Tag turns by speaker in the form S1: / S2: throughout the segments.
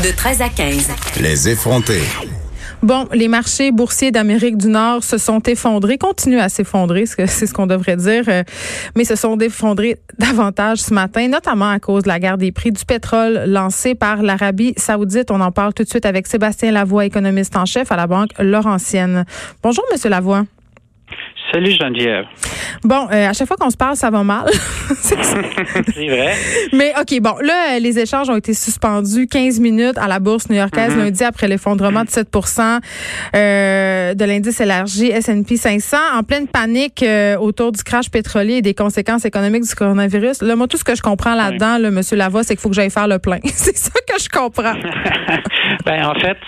S1: De 13 à 15.
S2: Les effrontés.
S3: Bon, les marchés boursiers d'Amérique du Nord se sont effondrés, continuent à s'effondrer, c'est ce qu'on devrait dire, euh, mais se sont effondrés davantage ce matin, notamment à cause de la guerre des prix du pétrole lancée par l'Arabie saoudite. On en parle tout de suite avec Sébastien Lavoie, économiste en chef à la Banque Laurentienne. Bonjour, Monsieur Lavoie.
S4: Salut Geneviève.
S3: Bon, euh, à chaque fois qu'on se parle, ça va mal.
S4: c'est vrai.
S3: Mais OK, bon, là, les échanges ont été suspendus 15 minutes à la bourse new-yorkaise mm-hmm. lundi après l'effondrement de 7% euh, de l'indice élargi S&P 500 en pleine panique euh, autour du crash pétrolier et des conséquences économiques du coronavirus. Là, moi, tout ce que je comprends là-dedans, là, M. Lavoie, c'est qu'il faut que j'aille faire le plein. c'est ça que je comprends.
S4: ben, en fait,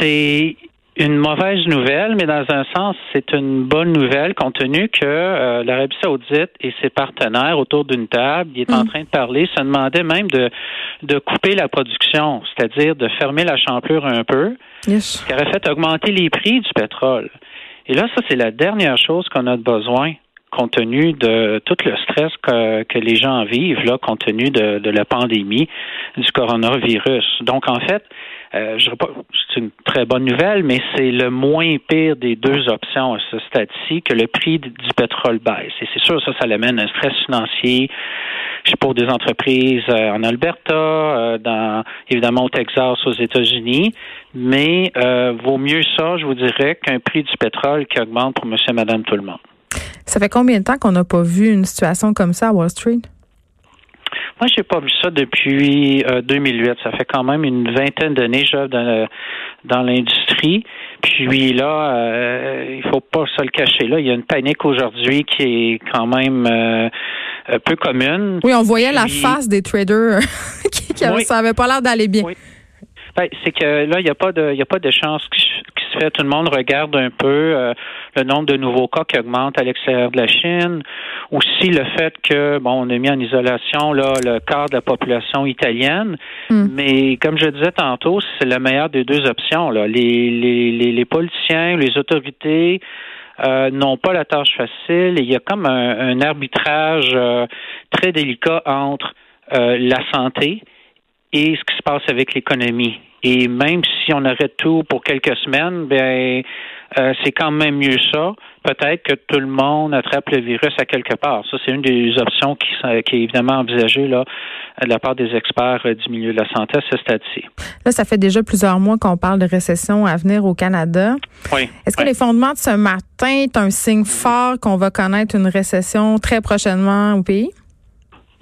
S4: c'est une mauvaise nouvelle, mais dans un sens, c'est une bonne nouvelle compte tenu que euh, l'Arabie saoudite et ses partenaires autour d'une table, il est en mm. train de parler, se demandaient même de, de couper la production, c'est-à-dire de fermer la champlure un peu, ce qui aurait fait augmenter les prix du pétrole. Et là, ça, c'est la dernière chose qu'on a besoin compte tenu de tout le stress que, que les gens vivent, là, compte tenu de, de la pandémie du coronavirus. Donc, en fait, euh, c'est une très bonne nouvelle, mais c'est le moins pire des deux options à ce stade-ci que le prix du pétrole baisse. Et c'est sûr, ça, ça amène un stress financier pour des entreprises euh, en Alberta, euh, dans évidemment au Texas, aux États-Unis. Mais euh, vaut mieux ça, je vous dirais, qu'un prix du pétrole qui augmente pour monsieur et madame tout le monde.
S3: Ça fait combien de temps qu'on n'a pas vu une situation comme ça à Wall Street?
S4: Moi, j'ai pas vu ça depuis 2008. Euh, ça fait quand même une vingtaine d'années que dans, dans l'industrie. Puis là, euh, il faut pas se le cacher. Là, il y a une panique aujourd'hui qui est quand même euh, peu commune.
S3: Oui, on voyait la face des traders qui, qui ça avait pas l'air d'aller bien. Oui.
S4: Ben, c'est que là, il n'y a pas de, il y a pas de chance qui, Tout le monde regarde un peu euh, le nombre de nouveaux cas qui augmente à l'extérieur de la Chine. Aussi le fait que, bon, on a mis en isolation là le quart de la population italienne. Hmm. Mais comme je disais tantôt, c'est la meilleure des deux options. Là. Les, les, les, politiciens, les autorités. Euh, n'ont pas la tâche facile et il y a comme un, arbitrage euh, très délicat entre la santé et ce qui se passe avec l'économie. Et même si on arrête tout pour quelques semaines, ben euh, c'est quand même mieux ça. Peut-être que tout le monde attrape le virus à quelque part. Ça, c'est une des options qui, qui, est évidemment envisagée là, de la part des experts euh, du milieu de la santé à ce stade-ci.
S3: Là, ça fait déjà plusieurs mois qu'on parle de récession à venir au Canada.
S4: Oui.
S3: Est-ce que les fondements de ce matin est un signe fort qu'on va connaître une récession très prochainement au pays?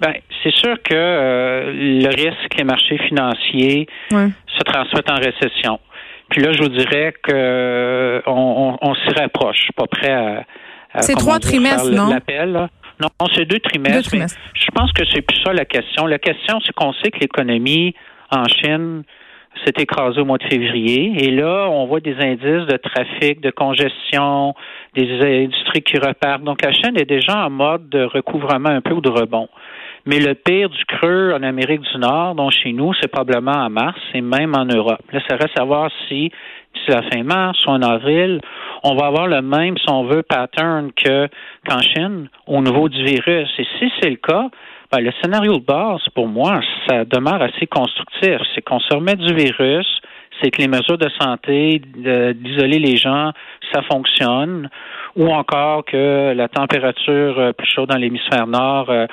S4: Ben, c'est sûr que euh, le risque que les marchés financiers se transmettent en récession. Puis là, je vous dirais que euh, on, on, s'y rapproche. pas prêt à.
S3: c'est trois trimestres, non?
S4: L'appel. Non, c'est deux trimestres. trimestres. je pense que c'est plus ça la question. La question, c'est qu'on sait que l'économie en Chine s'est écrasée au mois de février. Et là, on voit des indices de trafic, de congestion, des industries qui repartent. Donc, la Chine est déjà en mode de recouvrement un peu ou de rebond. Mais le pire du creux en Amérique du Nord, dont chez nous, c'est probablement en mars et même en Europe. Là, ça reste à voir si d'ici la fin mars ou en avril, on va avoir le même, si on veut, pattern que qu'en Chine au niveau du virus. Et si c'est le cas, ben, le scénario de base, pour moi, ça demeure assez constructif. C'est qu'on se remet du virus, c'est que les mesures de santé, d'isoler les gens, ça fonctionne ou encore que la température euh, plus chaude dans l'hémisphère nord euh,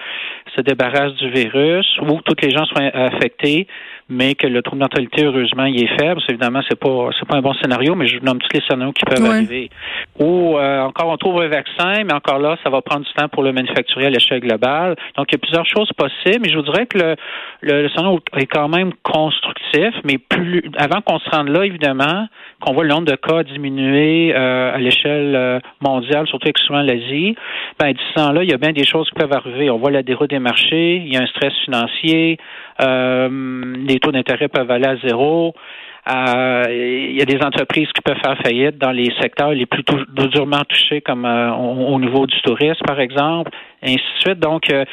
S4: se débarrasse du virus, ou toutes les gens soient affectés, mais que le trouble de mentalité, heureusement, il est faible. Évidemment, c'est pas c'est pas un bon scénario, mais je nomme tous les scénarios qui peuvent arriver. Ou euh, encore on trouve un vaccin, mais encore là, ça va prendre du temps pour le manufacturer à l'échelle globale. Donc, il y a plusieurs choses possibles, mais je vous dirais que le, le, scénario est quand même constructif, mais plus avant qu'on se rende là, évidemment, qu'on voit le nombre de cas diminuer euh, à l'échelle mondiale, surtout avec souvent l'Asie, ben d'ici là, il y a bien des choses qui peuvent arriver. On voit la déroute des marchés, il y a un stress financier, euh, les taux d'intérêt peuvent aller à zéro. Euh, il y a des entreprises qui peuvent faire faillite dans les secteurs les plus durement touchés, comme euh, au, niveau du tourisme, par exemple, et ainsi de suite. Donc, euh,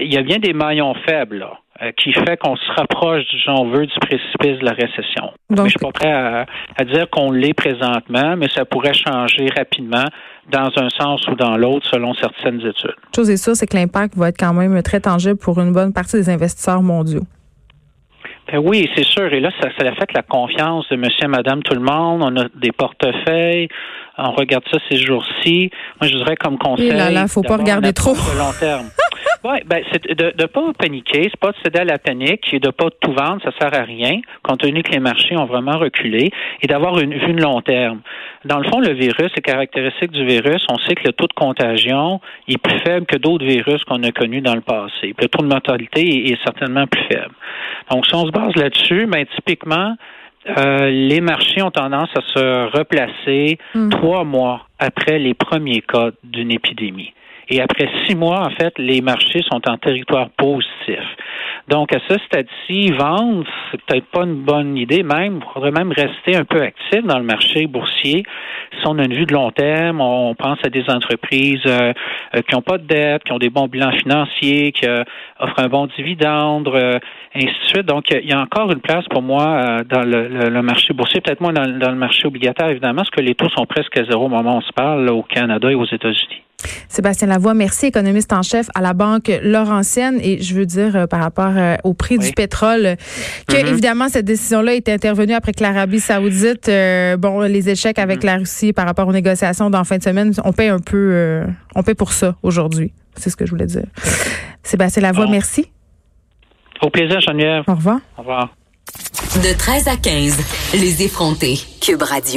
S4: il y a bien des maillons faibles là. Euh, qui fait qu'on se rapproche, j'en veux, du précipice de la récession. Donc, je suis pas prêt à, dire qu'on l'est présentement, mais ça pourrait changer rapidement dans un sens ou dans l'autre selon certaines études.
S3: Chose est sûre, c'est que l'impact va être quand même très tangible pour une bonne partie des investisseurs mondiaux.
S4: Ben oui, c'est sûr. Et là, ça, ça a fait la confiance de monsieur et madame tout le monde. On a des portefeuilles. On regarde ça ces jours-ci. Moi, je dirais comme conseil. Il
S3: là, faut pas regarder trop.
S4: Long terme. Oui, ben, c'est de ne pas paniquer, c'est pas de céder à la panique et de pas tout vendre, ça sert à rien, compte tenu que les marchés ont vraiment reculé, et d'avoir une vue de long terme. Dans le fond, le virus, les caractéristiques du virus, on sait que le taux de contagion est plus faible que d'autres virus qu'on a connus dans le passé. le taux de mortalité est, certainement plus faible. Donc, si on se base là-dessus, ben, typiquement, euh, les marchés ont tendance à se replacer hmm. trois mois après les premiers cas d'une épidémie. Et après six mois, en fait, les marchés sont en territoire positif. Donc, à ce stade-ci, vendre, c'est peut-être pas une bonne idée. Même, il faudrait même rester un peu actif dans le marché boursier. Si on a une vue de long terme, on pense à des entreprises euh, euh, qui n'ont pas de dette, qui ont des bons bilans financiers, qui euh, offrent un bon dividende, ainsi de suite. Donc, il y a encore une place pour moi dans le, marché boursier, peut-être moins dans, le marché obligataire, évidemment, parce que les taux sont presque à zéro au moment où on se parle au Canada et aux États-Unis.
S3: Sébastien Lavoie, merci, économiste en chef à la Banque Laurentienne. Et je veux dire, euh, par rapport euh, au prix du pétrole, que mm-hmm. évidemment, cette décision-là est intervenue après que l'Arabie saoudite, euh, bon, les échecs avec mm-hmm. la Russie par rapport aux négociations d'en fin de semaine, on paie un peu, on paie pour ça aujourd'hui. C'est ce que je voulais dire. Sébastien Lavoie, merci.
S4: Au plaisir, Geneviève.
S3: Au revoir.
S4: Au revoir.
S1: De 13 à 15, les effrontés. Cube Radio.